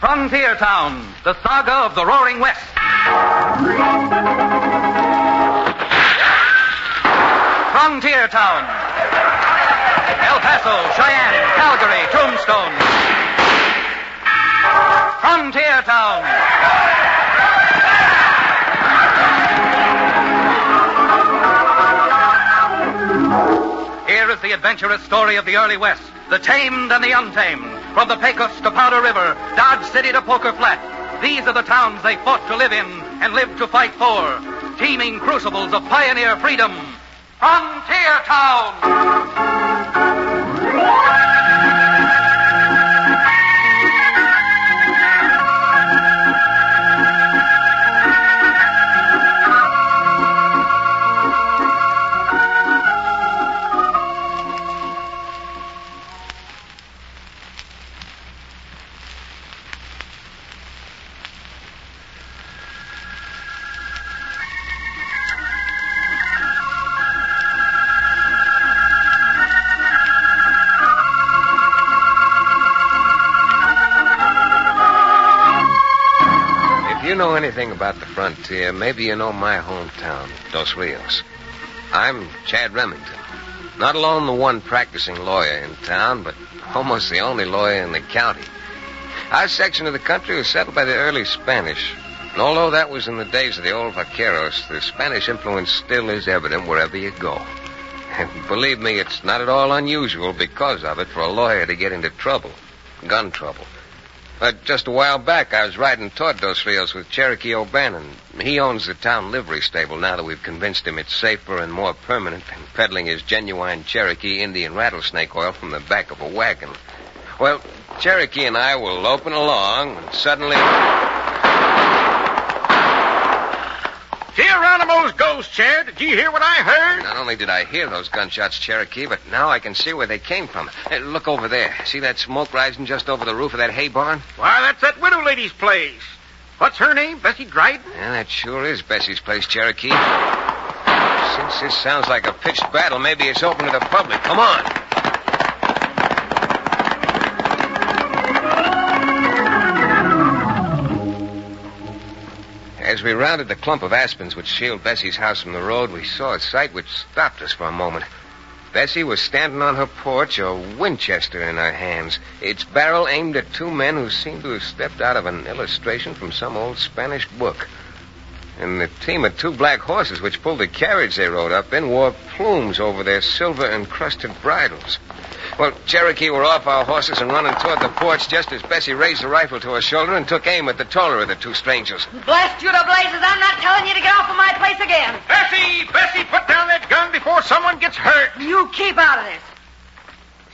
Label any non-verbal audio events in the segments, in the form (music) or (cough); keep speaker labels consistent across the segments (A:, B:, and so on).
A: Frontier Town, the saga of the Roaring West. Frontier Town. El Paso, Cheyenne, Calgary, Tombstone. Frontier Town. Here is the adventurous story of the early West, the tamed and the untamed. From the Pecos to Powder River, Dodge City to Poker Flat. These are the towns they fought to live in and lived to fight for. Teeming crucibles of pioneer freedom. Frontier Town!
B: Know anything about the frontier, maybe you know my hometown, Dos Rios. I'm Chad Remington. Not alone the one practicing lawyer in town, but almost the only lawyer in the county. Our section of the country was settled by the early Spanish. And although that was in the days of the old vaqueros, the Spanish influence still is evident wherever you go. And believe me, it's not at all unusual because of it for a lawyer to get into trouble. Gun trouble. Uh, just a while back, I was riding toward Dos Rios with Cherokee O'Bannon. He owns the town livery stable now that we've convinced him it's safer and more permanent than peddling his genuine Cherokee Indian rattlesnake oil from the back of a wagon. Well, Cherokee and I were loping along, and suddenly.
C: Geronimo's ghost, Chad. Did you hear what I heard?
B: Not only did I hear those gunshots, Cherokee, but now I can see where they came from. Hey, look over there. See that smoke rising just over the roof of that hay barn?
C: Why, that's that widow lady's place. What's her name? Bessie Dryden?
B: Yeah, that sure is Bessie's place, Cherokee. Since this sounds like a pitched battle, maybe it's open to the public. Come on. As we rounded the clump of aspens which shield Bessie's house from the road, we saw a sight which stopped us for a moment. Bessie was standing on her porch, a Winchester in her hands, its barrel aimed at two men who seemed to have stepped out of an illustration from some old Spanish book. And the team of two black horses which pulled the carriage they rode up in wore plumes over their silver encrusted bridles. Well, Cherokee were off our horses and running toward the porch just as Bessie raised the rifle to her shoulder and took aim at the taller of the two strangers.
D: Blast you to blazes, I'm not telling you to get off of my place again.
C: Bessie! Bessie, put down that gun before someone gets hurt.
D: You keep out of this.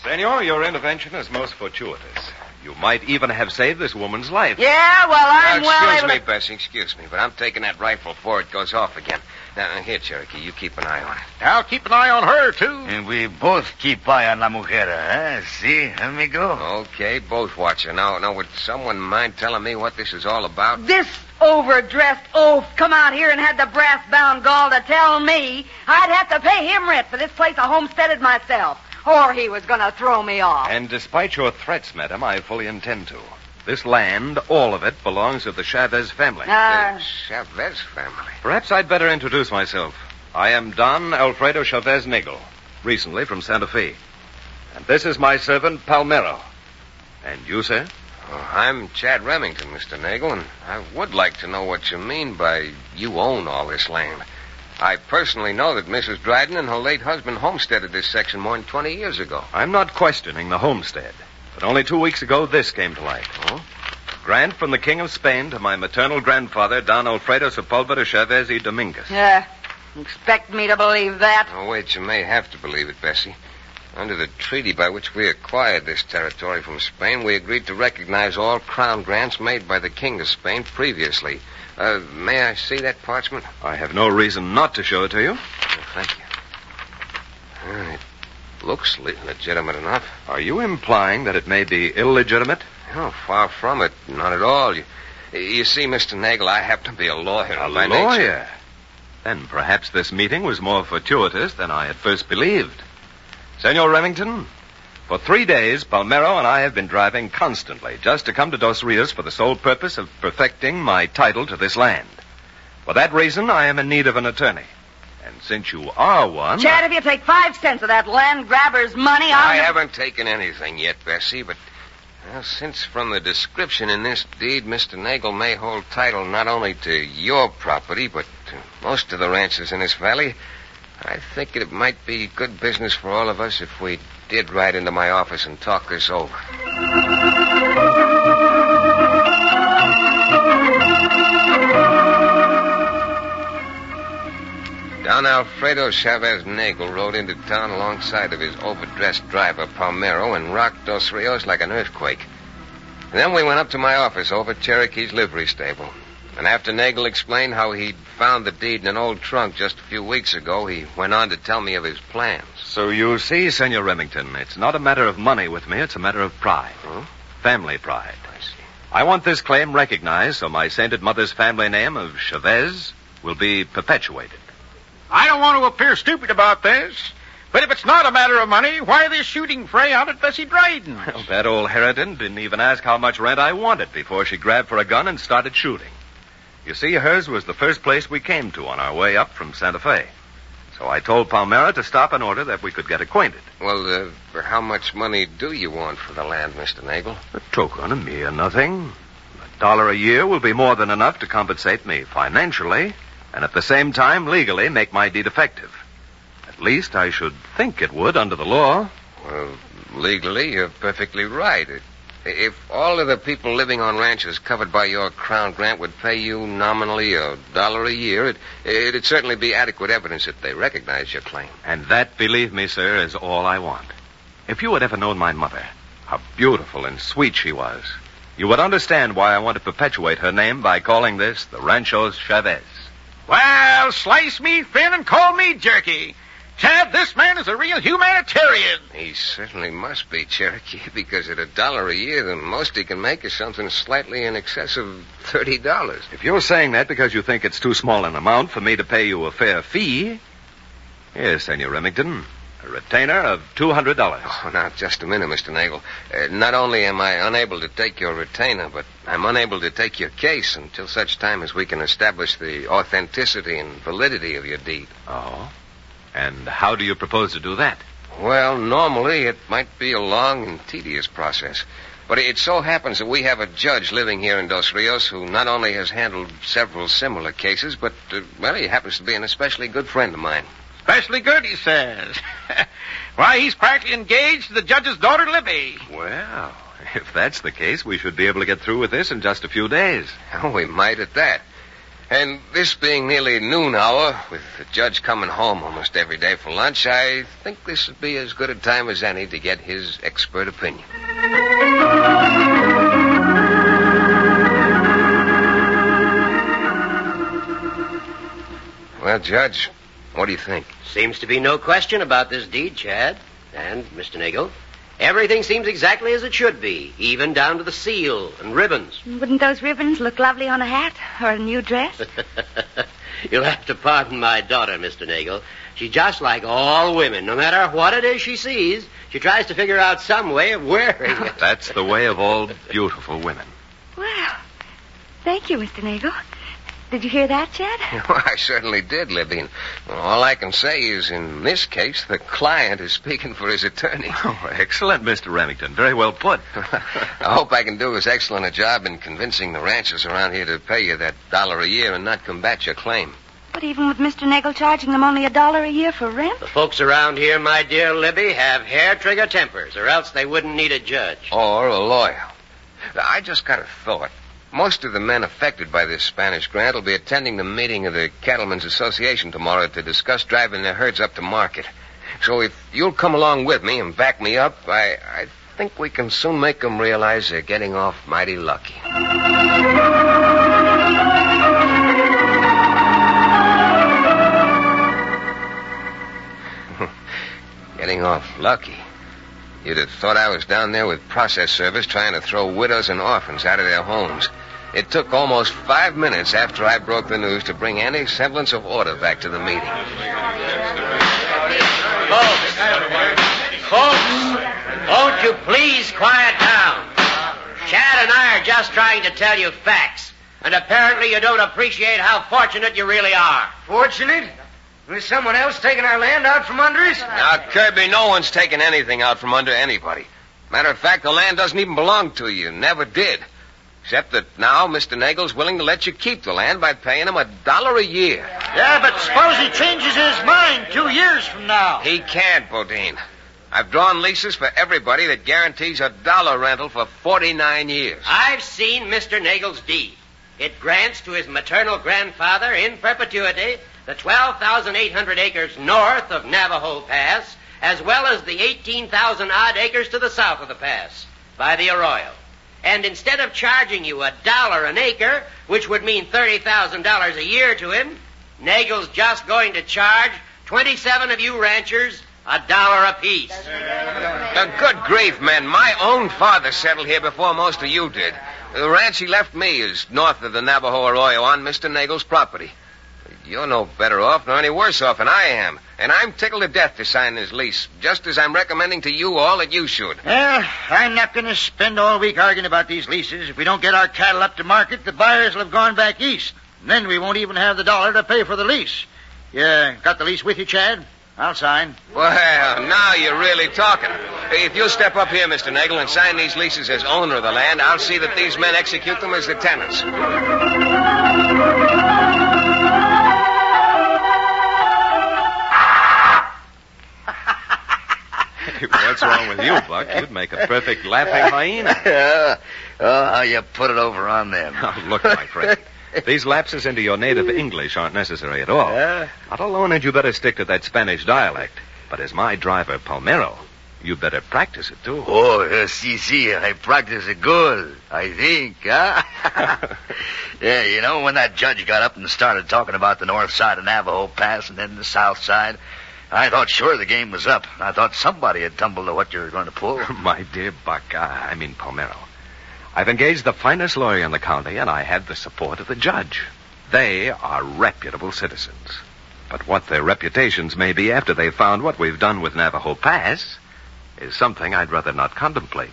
E: Senor, your intervention is most fortuitous. You might even have saved this woman's life.
D: Yeah, well, I'm
B: Now,
D: well
B: excuse me,
D: to...
B: Bessie, excuse me, but I'm taking that rifle before it goes off again. Now, here, Cherokee, you keep an eye on it.
C: I'll keep an eye on her, too.
F: And we both keep eye on la mujer, eh? See, amigo?
B: Okay, both watching. Now, now, would someone mind telling me what this is all about?
D: This overdressed oaf come out here and had the brass-bound gall to tell me I'd have to pay him rent for this place I homesteaded myself. Or he was going to throw me off.
E: And despite your threats, madam, I fully intend to. This land, all of it, belongs to the Chavez family.
D: Ah.
B: The Chavez family.
E: Perhaps I'd better introduce myself. I am Don Alfredo Chavez Nagel, recently from Santa Fe. And this is my servant, Palmero. And you, sir?
B: Oh, I'm Chad Remington, Mr. Nagel, and I would like to know what you mean by you own all this land. I personally know that Mrs. Dryden and her late husband homesteaded this section more than 20 years ago.
E: I'm not questioning the homestead, but only two weeks ago this came to light.
B: Oh?
E: Grant from the King of Spain to my maternal grandfather, Don Alfredo Sepulveda Chavez y Dominguez.
D: yeah. Expect me to believe that?
B: Oh, wait, you may have to believe it, Bessie. Under the treaty by which we acquired this territory from Spain, we agreed to recognize all crown grants made by the King of Spain previously. Uh, may I see that parchment?
E: I have no reason not to show it to you.
B: Oh, thank you. It looks le- legitimate enough.
E: Are you implying that it may be illegitimate?
B: Oh, far from it. Not at all. You, you see, Mr. Nagel, I happen to be a lawyer
E: A
B: by
E: lawyer?
B: nature.
E: Then perhaps this meeting was more fortuitous than I at first believed. Senor Remington, For three days, Palmero and I have been driving constantly just to come to Dos Rios for the sole purpose of perfecting my title to this land. For that reason, I am in need of an attorney. And since you are one.
D: Chad, if you take five cents of that land grabber's money, I'll.
B: I haven't taken anything yet, Bessie, but well, since from the description in this deed, Mr. Nagel may hold title not only to your property, but to most of the ranches in this valley, I think it might be good business for all of us if we did ride into my office and talk this over. Don Alfredo Chavez Nagel rode into town alongside of his overdressed driver, Palmero, and rocked Dos Rios like an earthquake. And then we went up to my office over Cherokee's livery stable. And after Nagel explained how he'd found the deed in an old trunk just a few weeks ago, he went on to tell me of his plans.
E: So you see, Senor Remington, it's not a matter of money with me, it's a matter of pride.
B: Huh?
E: Family pride.
B: I see.
E: I want this claim recognized so my sainted mother's family name of Chavez will be perpetuated.
C: I don't want to appear stupid about this, but if it's not a matter of money, why this shooting fray out at Bessie Dryden?
E: Well, that old harridan didn't even ask how much rent I wanted before she grabbed for a gun and started shooting. You see, hers was the first place we came to on our way up from Santa Fe. So I told Palmero to stop in order that we could get acquainted.
B: Well, uh, for how much money do you want for the land, Mr. Nagel?
E: A token, a mere nothing. A dollar a year will be more than enough to compensate me financially, and at the same time legally make my deed effective. At least I should think it would under the law.
B: Well, legally, you're perfectly right. If all of the people living on ranches covered by your crown grant would pay you nominally a dollar a year, it, it'd certainly be adequate evidence that they recognize your claim.
E: And that, believe me, sir, is all I want. If you had ever known my mother, how beautiful and sweet she was, you would understand why I want to perpetuate her name by calling this the Ranchos Chavez.
C: Well, slice me thin and call me jerky. Chad, this man is a real humanitarian.
B: He certainly must be, Cherokee, (laughs) because at a dollar a year, the most he can make is something slightly in excess of thirty dollars.
E: If you're saying that because you think it's too small an amount for me to pay you a fair fee, yes, Senor Remington, a retainer of two hundred dollars.
B: Oh, now, just a minute, Mr. Nagel. Uh, not only am I unable to take your retainer, but I'm unable to take your case until such time as we can establish the authenticity and validity of your deed.
E: Oh, and how do you propose to do that?
B: Well, normally it might be a long and tedious process. But it so happens that we have a judge living here in Dos Rios who not only has handled several similar cases, but, uh, well, he happens to be an especially good friend of mine.
C: Especially good, he says. (laughs) Why, he's practically engaged to the judge's daughter, Libby.
E: Well, if that's the case, we should be able to get through with this in just a few days.
B: Oh, we might at that. And this being nearly noon hour, with the judge coming home almost every day for lunch, I think this would be as good a time as any to get his expert opinion. Well, Judge, what do you think?
G: Seems to be no question about this deed, Chad. And, Mr. Nagel, everything seems exactly as it should be, even down to the seal and ribbons.
D: Wouldn't those ribbons look lovely on a hat or a new dress? (laughs)
G: You'll have to pardon my daughter, Mr. Nagel. She's just like all women. No matter what it is she sees, she tries to figure out some way of wearing (laughs) it.
E: That's the way of all beautiful women.
D: well, thank you, Mr. Nagel. Did you hear that, Chad? (laughs)
B: Well, I certainly did, Libby. And all I can say is, in this case, the client is speaking for his attorney. (laughs)
E: Oh, excellent, Mr. Remington. Very well put. (laughs)
B: I hope I can do as excellent a job in convincing the ranchers around here to pay you that dollar a year and not combat your claim.
D: But even with Mr. Nagel charging them only a dollar a year for rent?
G: The folks around here, my dear Libby, have hair trigger tempers, or else they wouldn't need a judge.
B: Or a lawyer. I just got a thought. Most of the men affected by this Spanish grant will be attending the meeting of the Cattlemen's Association tomorrow to discuss driving their herds up to market. So if you'll come along with me and back me up, I, I think we can soon make them realize they're getting off mighty lucky. (laughs) getting off lucky. You'd have thought I was down there with process service trying to throw widows and orphans out of their homes. It took almost five minutes after I broke the news to bring any semblance of order back to the meeting.
G: Folks, folks, Won't you please quiet down? Chad and I are just trying to tell you facts. And apparently you don't appreciate how fortunate you really are.
H: Fortunate? Is someone else taking our land out from under us?
B: Now, Kirby, no one's taking anything out from under anybody. Matter of fact, the land doesn't even belong to you. Never did. Except that now Mr. Nagel's willing to let you keep the land by paying him a dollar a year.
C: Yeah, but suppose he changes his mind two years from now.
B: He can't, Bodine. I've drawn leases for everybody that guarantees a dollar rental for 49 years.
G: I've seen Mr. Nagel's deed. It grants to his maternal grandfather in perpetuity the 12,800 acres north of Navajo Pass, as well as the 18,000 odd acres to the south of the pass by the Arroyo. And instead of charging you a dollar an acre, which would mean $30,000 a year to him, Nagel's just going to charge 27 of you ranchers a dollar apiece.
B: Now, good grief, men. My own father settled here before most of you did. The ranch he left me is north of the Navajo Arroyo on Mr. Nagel's property. You're no better off nor any worse off than I am. And I'm tickled to death to sign this lease, just as I'm recommending to you all that you should.
C: Well, I'm not going to spend all week arguing about these leases. If we don't get our cattle up to market, the buyers will have gone back east. And then we won't even have the dollar to pay for the lease. You got the lease with you, Chad? I'll sign.
B: Well, now you're really talking. If you'll step up here, Mr. Nagel, and sign these leases as owner of the land, I'll see that these men execute them as the tenants. (laughs)
E: What's wrong with you, Buck? You'd make a perfect laughing hyena. (laughs)
F: Yeah. Oh, how you put it over on them. (laughs)
E: Oh, look, my friend. These lapses into your native English aren't necessary at all.
F: Yeah?
E: Not alone had you better stick to that Spanish dialect, but as my driver, Palmero, you better practice it, too.
F: Oh, uh, see, see, I practice it good, I think, huh? yeah, you know, when that judge got up and started talking about the north side of Navajo Pass and then the south side, I thought sure the game was up. I thought somebody had tumbled to what you were going to pull. (laughs)
E: My dear Buck, I I mean Palmero. I've engaged the finest lawyer in the county, and I had the support of the judge. They are reputable citizens. But what their reputations may be after they've found what we've done with Navajo Pass is something I'd rather not contemplate.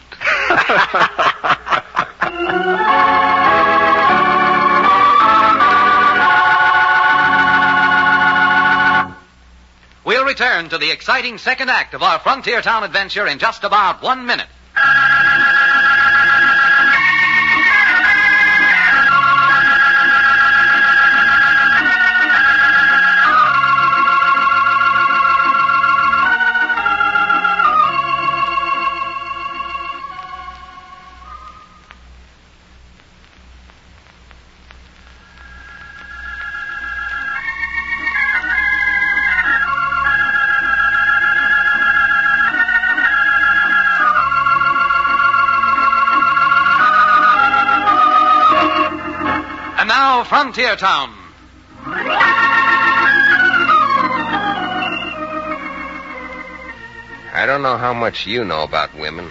E: (laughs)
A: We'll return to the exciting second act of our frontier town adventure in just about one minute. Frontier Town.
B: I don't know how much you know about women.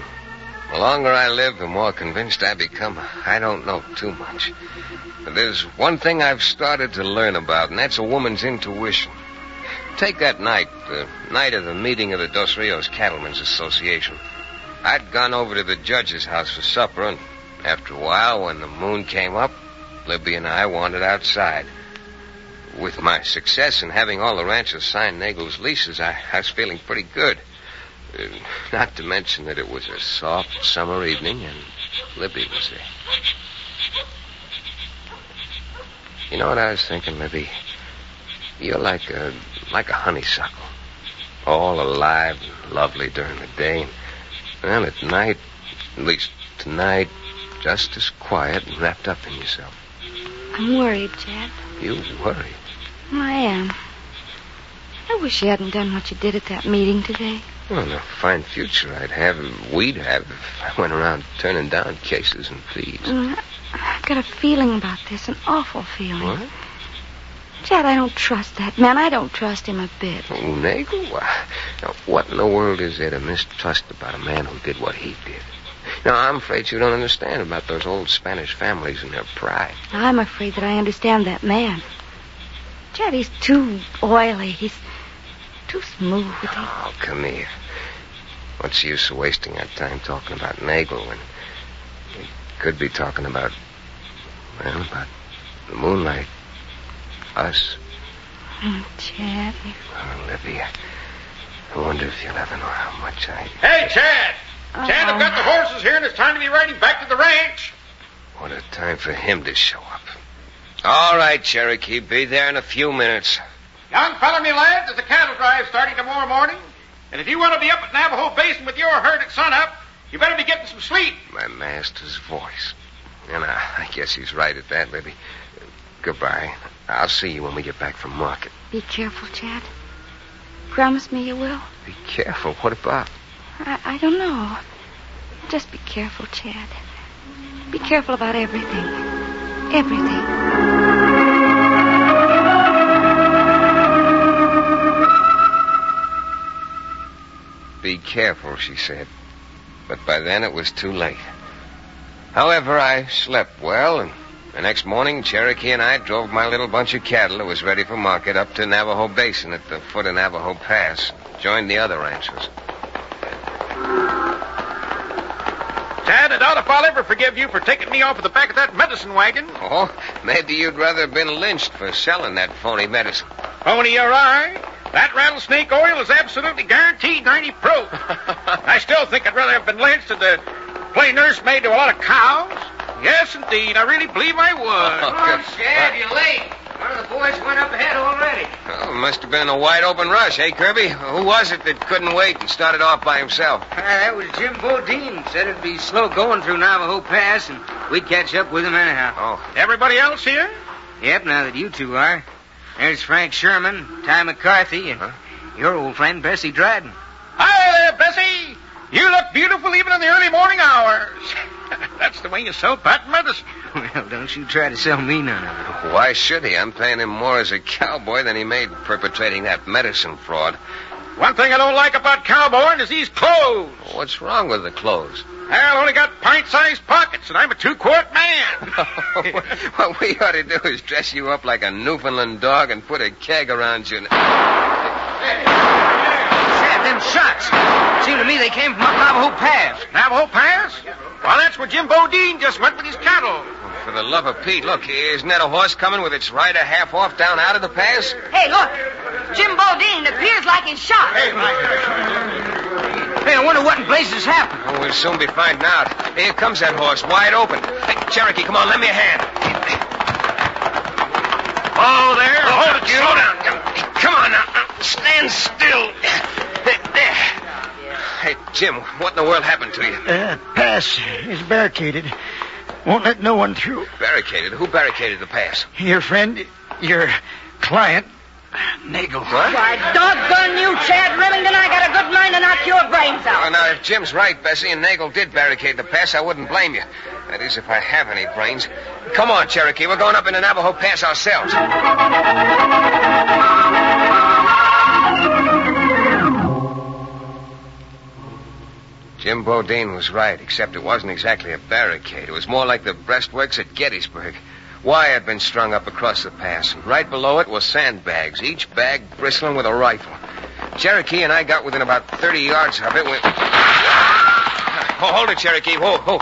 B: The longer I live, the more convinced I become I don't know too much. But there's one thing I've started to learn about, and that's a woman's intuition. Take that night, the night of the meeting of the Dos Rios Cattlemen's Association. I'd gone over to the judge's house for supper, and after a while, when the moon came up, Libby and I wandered outside. With my success in having all the ranchers sign Nagel's leases, I, I was feeling pretty good. Uh, not to mention that it was a soft summer evening and Libby was there. You know what I was thinking, Libby? You're like a like a honeysuckle, all alive and lovely during the day, and well, at night, at least tonight, just as quiet and wrapped up in yourself.
I: I'm worried, Chad.
B: You worry.
I: I am. I wish you hadn't done what you did at that meeting today.
B: Well, a fine future I'd have, and we'd have, if I went around turning down cases and pleas.
I: Mm, I've got a feeling about this, an awful feeling.
B: What?
I: Chad, I don't trust that man. I don't trust him a bit.
B: Oh, Nagel? Why, Now, what in the world is there to mistrust about a man who did what he did? Now, I'm afraid you don't understand about those old Spanish families and their pride.
I: I'm afraid that I understand that man. Chad, he's too oily. He's too smooth.
B: Oh, come here. What's the use of wasting our time talking about Nagel when we could be talking about, well, about the moonlight. Us.
I: Oh, Chad.
B: Oh, Olivia. I wonder if you'll ever know how much I.
C: Hey, Chad! Uh-huh. Chad, I've got the horses here, and it's time to be riding back to the ranch.
B: What a time for him to show up. All right, Cherokee. Be there in a few minutes.
C: Young fella, me lad, there's a cattle drive starting tomorrow morning. And if you want to be up at Navajo Basin with your herd at sunup, you better be getting some sleep.
B: My master's voice. And I, I guess he's right at that, baby. Goodbye. I'll see you when we get back from market.
I: Be careful, Chad. Promise me you will.
B: Be careful. What about?
I: I, I don't know. Just be careful, Chad. Be careful about everything. Everything.
B: Be careful, she said. But by then it was too late. However, I slept well, and the next morning, Cherokee and I drove my little bunch of cattle that was ready for market up to Navajo Basin at the foot of Navajo Pass. Joined the other ranchers.
C: Chad, I doubt if I'll ever forgive you for taking me off of the back of that medicine wagon.
B: Oh, maybe you'd rather have been lynched for selling that phony medicine.
C: Pony, you're right. That rattlesnake oil is absolutely guaranteed 90 proof. (laughs) I still think I'd rather have been lynched than to play nursemaid to a lot of cows. Yes, indeed. I really believe I would.
H: Oh, Chad, you're late. One of the boys went up ahead already.
B: Oh, must have been a wide open rush, eh, Kirby? Who was it that couldn't wait and started off by himself?
H: Ah, that was Jim Bodine. Said it'd be slow going through Navajo Pass, and we'd catch up with him anyhow.
B: Oh,
C: Everybody else here?
H: Yep, now that you two are. There's Frank Sherman, Ty McCarthy, and your old friend Bessie Dryden.
C: Hi there, Bessie. You look beautiful even in the early morning hours. That's the way you sell patent medicine. (laughs)
H: Well, don't you try to sell me none of it.
B: why should he? I'm paying him more as a cowboy than he made perpetrating that medicine fraud.
C: One thing I don't like about cowboying is these clothes.
B: What's wrong with the clothes?
C: I've only got pint-sized pockets, and I'm a two-quart man. (laughs)
B: what we ought to do is dress you up like a Newfoundland dog and put a keg around you.
H: Chad, them shots. Seemed to me they came from up Navajo Pass.
C: Navajo Pass? Well, that's where Jim Bodine just went with his cattle.
B: For the love of Pete, look, isn't that a horse coming with its rider half off down out of the pass?
D: Hey, look. Jim Bodine appears like he's shot.
H: Hey, hey, I wonder what in blazes happened.
B: Oh, we'll soon be finding out. Here comes that horse, wide open. Hey, Cherokee, come on, lend me a hand.
C: Oh, there.
B: Hold it, slow down. Come on now. now, Stand still. There, there. Hey, Jim, what in the world happened to you?
C: Uh, pass is barricaded. Won't let no one through.
B: Barricaded? Who barricaded the pass?
C: Your friend, your client, Nagel.
B: What?
D: Why, doggone you, Chad Remington. I got a good mind to knock your brains out.
B: Well, now, if Jim's right, Bessie, and Nagel did barricade the pass, I wouldn't blame you. That is, if I have any brains. Come on, Cherokee. We're going up in the Navajo Pass ourselves. Jim Bodine was right, except it wasn't exactly a barricade. It was more like the breastworks at Gettysburg. Wire had been strung up across the pass. and Right below it were sandbags, each bag bristling with a rifle. Cherokee and I got within about 30 yards of it when... Oh, hold it, Cherokee. Whoa, whoa.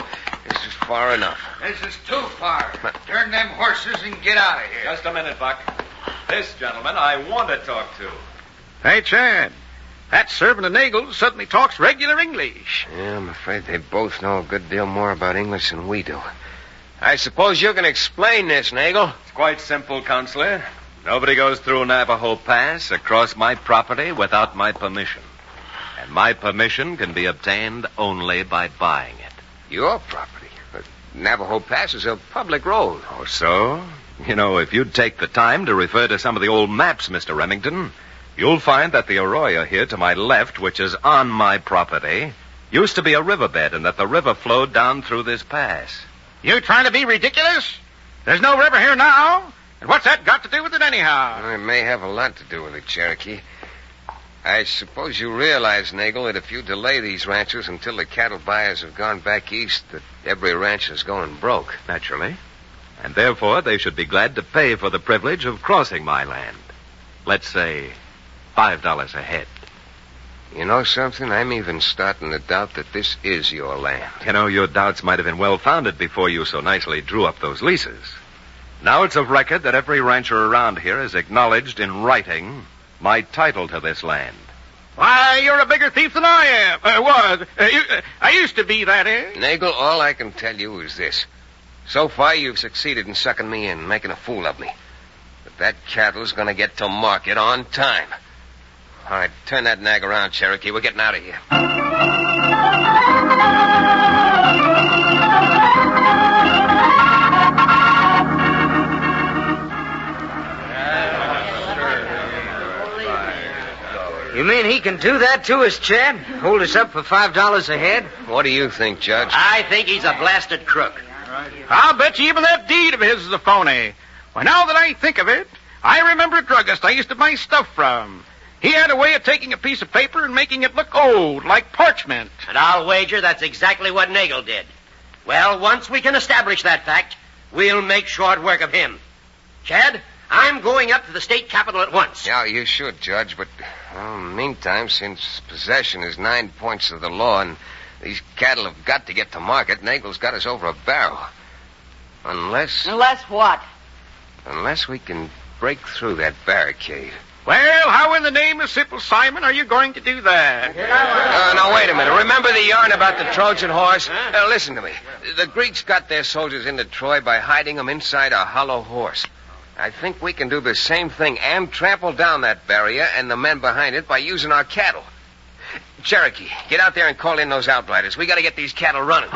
B: This is far enough.
H: This is too far. Turn them horses and get out of here.
E: Just a minute, Buck. This gentleman I want to talk to.
C: Hey, Chad. That servant of Nagel's suddenly talks regular English.
B: Yeah, I'm afraid they both know a good deal more about English than we do. I suppose you can explain this, Nagel.
E: It's quite simple, Counselor. Nobody goes through Navajo Pass across my property without my permission. And my permission can be obtained only by buying it.
B: Your property. But Navajo Pass is a public road.
E: Oh, so? You know, if you'd take the time to refer to some of the old maps, Mr. Remington, you'll find that the arroyo here to my left, which is on my property, used to be a riverbed and that the river flowed down through this pass.
C: You trying to be ridiculous? There's no river here now. And what's that got to do with it anyhow?
B: It may have a lot to do with it, Cherokee. I suppose you realize, Nagel, that if you delay these ranches until the cattle buyers have gone back east, that every ranch is going broke.
E: Naturally. And therefore, they should be glad to pay for the privilege of crossing my land. Let's say five dollars a head.
B: You know something? I'm even starting to doubt that this is your land.
E: You know, your doubts might have been well founded before you so nicely drew up those leases. Now it's of record that every rancher around here has acknowledged in writing my title to this land.
J: Why, you're a bigger thief than I am. I was. Uh, you, uh, I used to be, that is.
B: Nagel, all I can tell you is this. So far, you've succeeded in sucking me in, making a fool of me. But that cattle's gonna get to market on time. All right, turn that nag around, Cherokee. We're getting out of here.
H: You mean he can do that to us, Chad? Hold us up for five dollars a head?
B: What do you think, Judge?
G: I think he's a blasted crook.
J: I'll bet you even that deed of his is a phony. Well, now that I think of it, I remember a druggist I used to buy stuff from. He had a way of taking a piece of paper and making it look old, like parchment.
G: And I'll wager that's exactly what Nagel did. Well, once we can establish that fact, we'll make short work of him. Chad, I'm going up to the state capitol at once.
B: Yeah, you should, Judge, but well, meantime, since possession is nine points of the law and these cattle have got to get to market, Nagel's got us over a barrel. Unless
D: Unless what?
B: unless we can break through that barricade.
J: Well, how in the name of Simple Simon are you going to do that?
B: Uh, now, wait a minute. Remember the yarn about the Trojan horse? Uh, listen to me. The Greeks got their soldiers into Troy by hiding them inside a hollow horse. I think we can do the same thing and trample down that barrier and the men behind it by using our cattle. Cherokee, get out there and call in those outriders. We got to get these cattle running.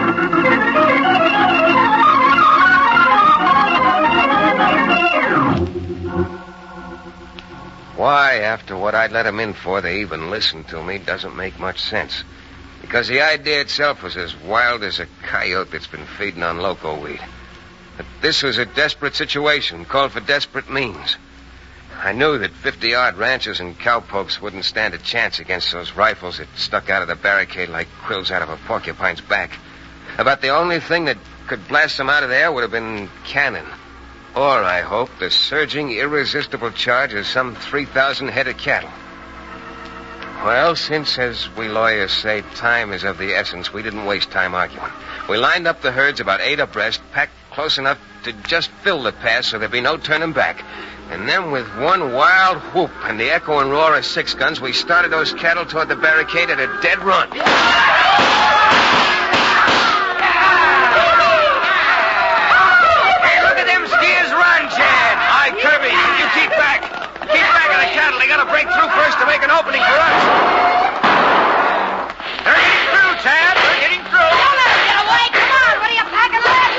B: Why, after what I'd let 'em in for, they even listened to me doesn't make much sense. Because the idea itself was as wild as a coyote that's been feeding on loco weed. But this was a desperate situation, called for desperate means. I knew that 50 odd ranchers and cowpokes wouldn't stand a chance against those rifles that stuck out of the barricade like quills out of a porcupine's back. About the only thing that could blast them out of there would have been cannon. Or, I hope, the surging, irresistible charge of some 3,000 head of cattle. Well, since, as we lawyers say, time is of the essence, we didn't waste time arguing. We lined up the herds about eight abreast, packed close enough to just fill the pass so there'd be no turning back. And then with one wild whoop and the echo and roar of six guns, we started those cattle toward the barricade at a dead run.
H: Hey, look at them steers run, Chad.
B: All right, Kirby, you keep back. Keep back of the cattle. They gotta break through first to make an opening for us.
J: They're getting through, Chad. They're getting through.
D: Don't let him get away. Come on. What are you packing left?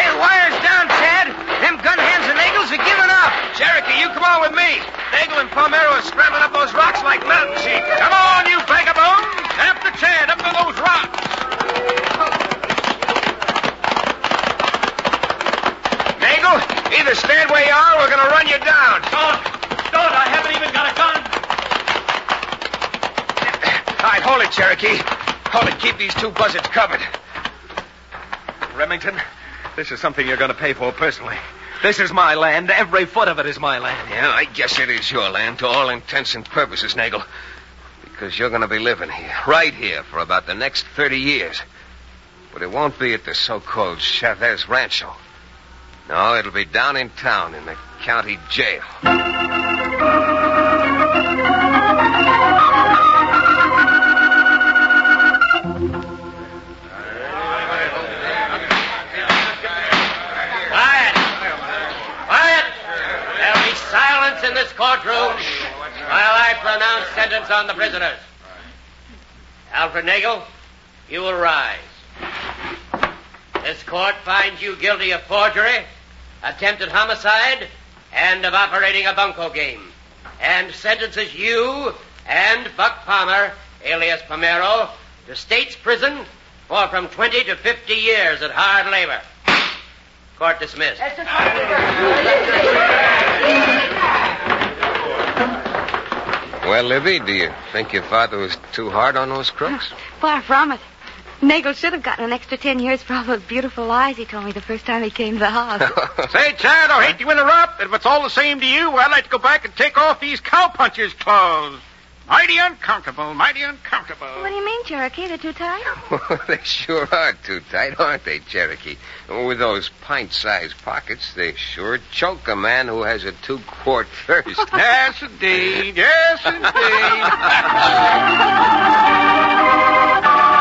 H: Hey, wires down, Chad. Them gun hands and Nagels are giving up.
B: Cherokee, you come on with me. Nagel and Palmero are scrambling up those rocks like mountain sheep.
J: Come on, you vagabonds. After Chad up to those rocks.
B: Nagel, either stand where you are or we're gonna run you down.
J: Don't. Don't. I haven't even got a gun.
B: All right, hold it, Cherokee. Hold it. Keep these two buzzards covered.
E: Remington, this is something you're going to pay for personally. This is my land. Every foot of it is my land.
B: Yeah, I guess it is your land to all intents and purposes, Nagel. Because you're going to be living here, right here, for about the next 30 years. But it won't be at the so-called Chavez Rancho. No, it'll be down in town in the county jail.
G: Courtroom while I pronounce sentence on the prisoners. Alfred Nagel, you will rise. This court finds you guilty of forgery, attempted homicide, and of operating a bunco game, and sentences you and Buck Palmer, alias Palmero, to state's prison for from 20 to 50 years at hard labor. Court dismissed.
B: Well, Libby, do you think your father was too hard on those crooks?
I: Far from it. Nagel should have gotten an extra ten years for all those beautiful lies he told me the first time he came to the house. (laughs)
C: Say, Chad, I hate to interrupt, but if it's all the same to you, I'd like to go back and take off these cowpuncher's clothes. Mighty uncomfortable, mighty uncomfortable.
I: what do you mean, Cherokee? They're too tight? (laughs)
B: they sure are too tight, aren't they, Cherokee? With those pint-sized pockets, they sure choke a man who has a two-quart thirst.
C: Yes, indeed. Yes, indeed. (laughs)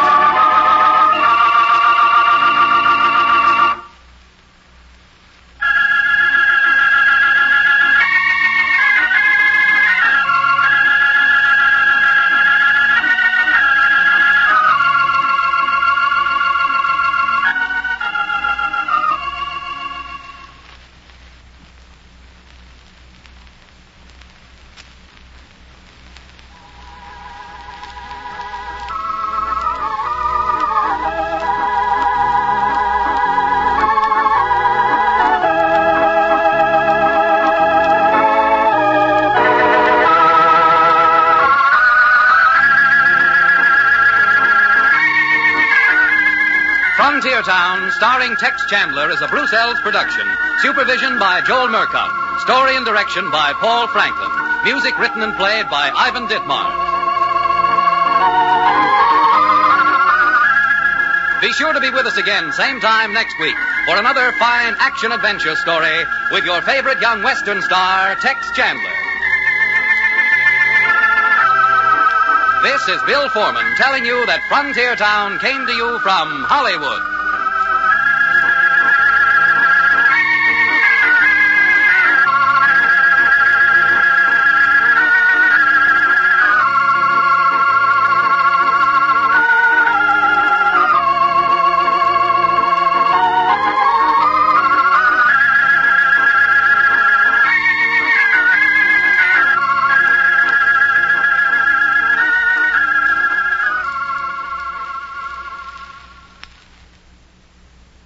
A: starring Tex Chandler, is a Bruce Eells production. Supervision by Joel Murcott. Story and direction by Paul Franklin. Music written and played by Ivan Ditmar. Be sure to be with us again, same time next week, for another fine action adventure story with your favorite young Western star, Tex Chandler. This is Bill Forman telling you that Frontier Town came to you from Hollywood.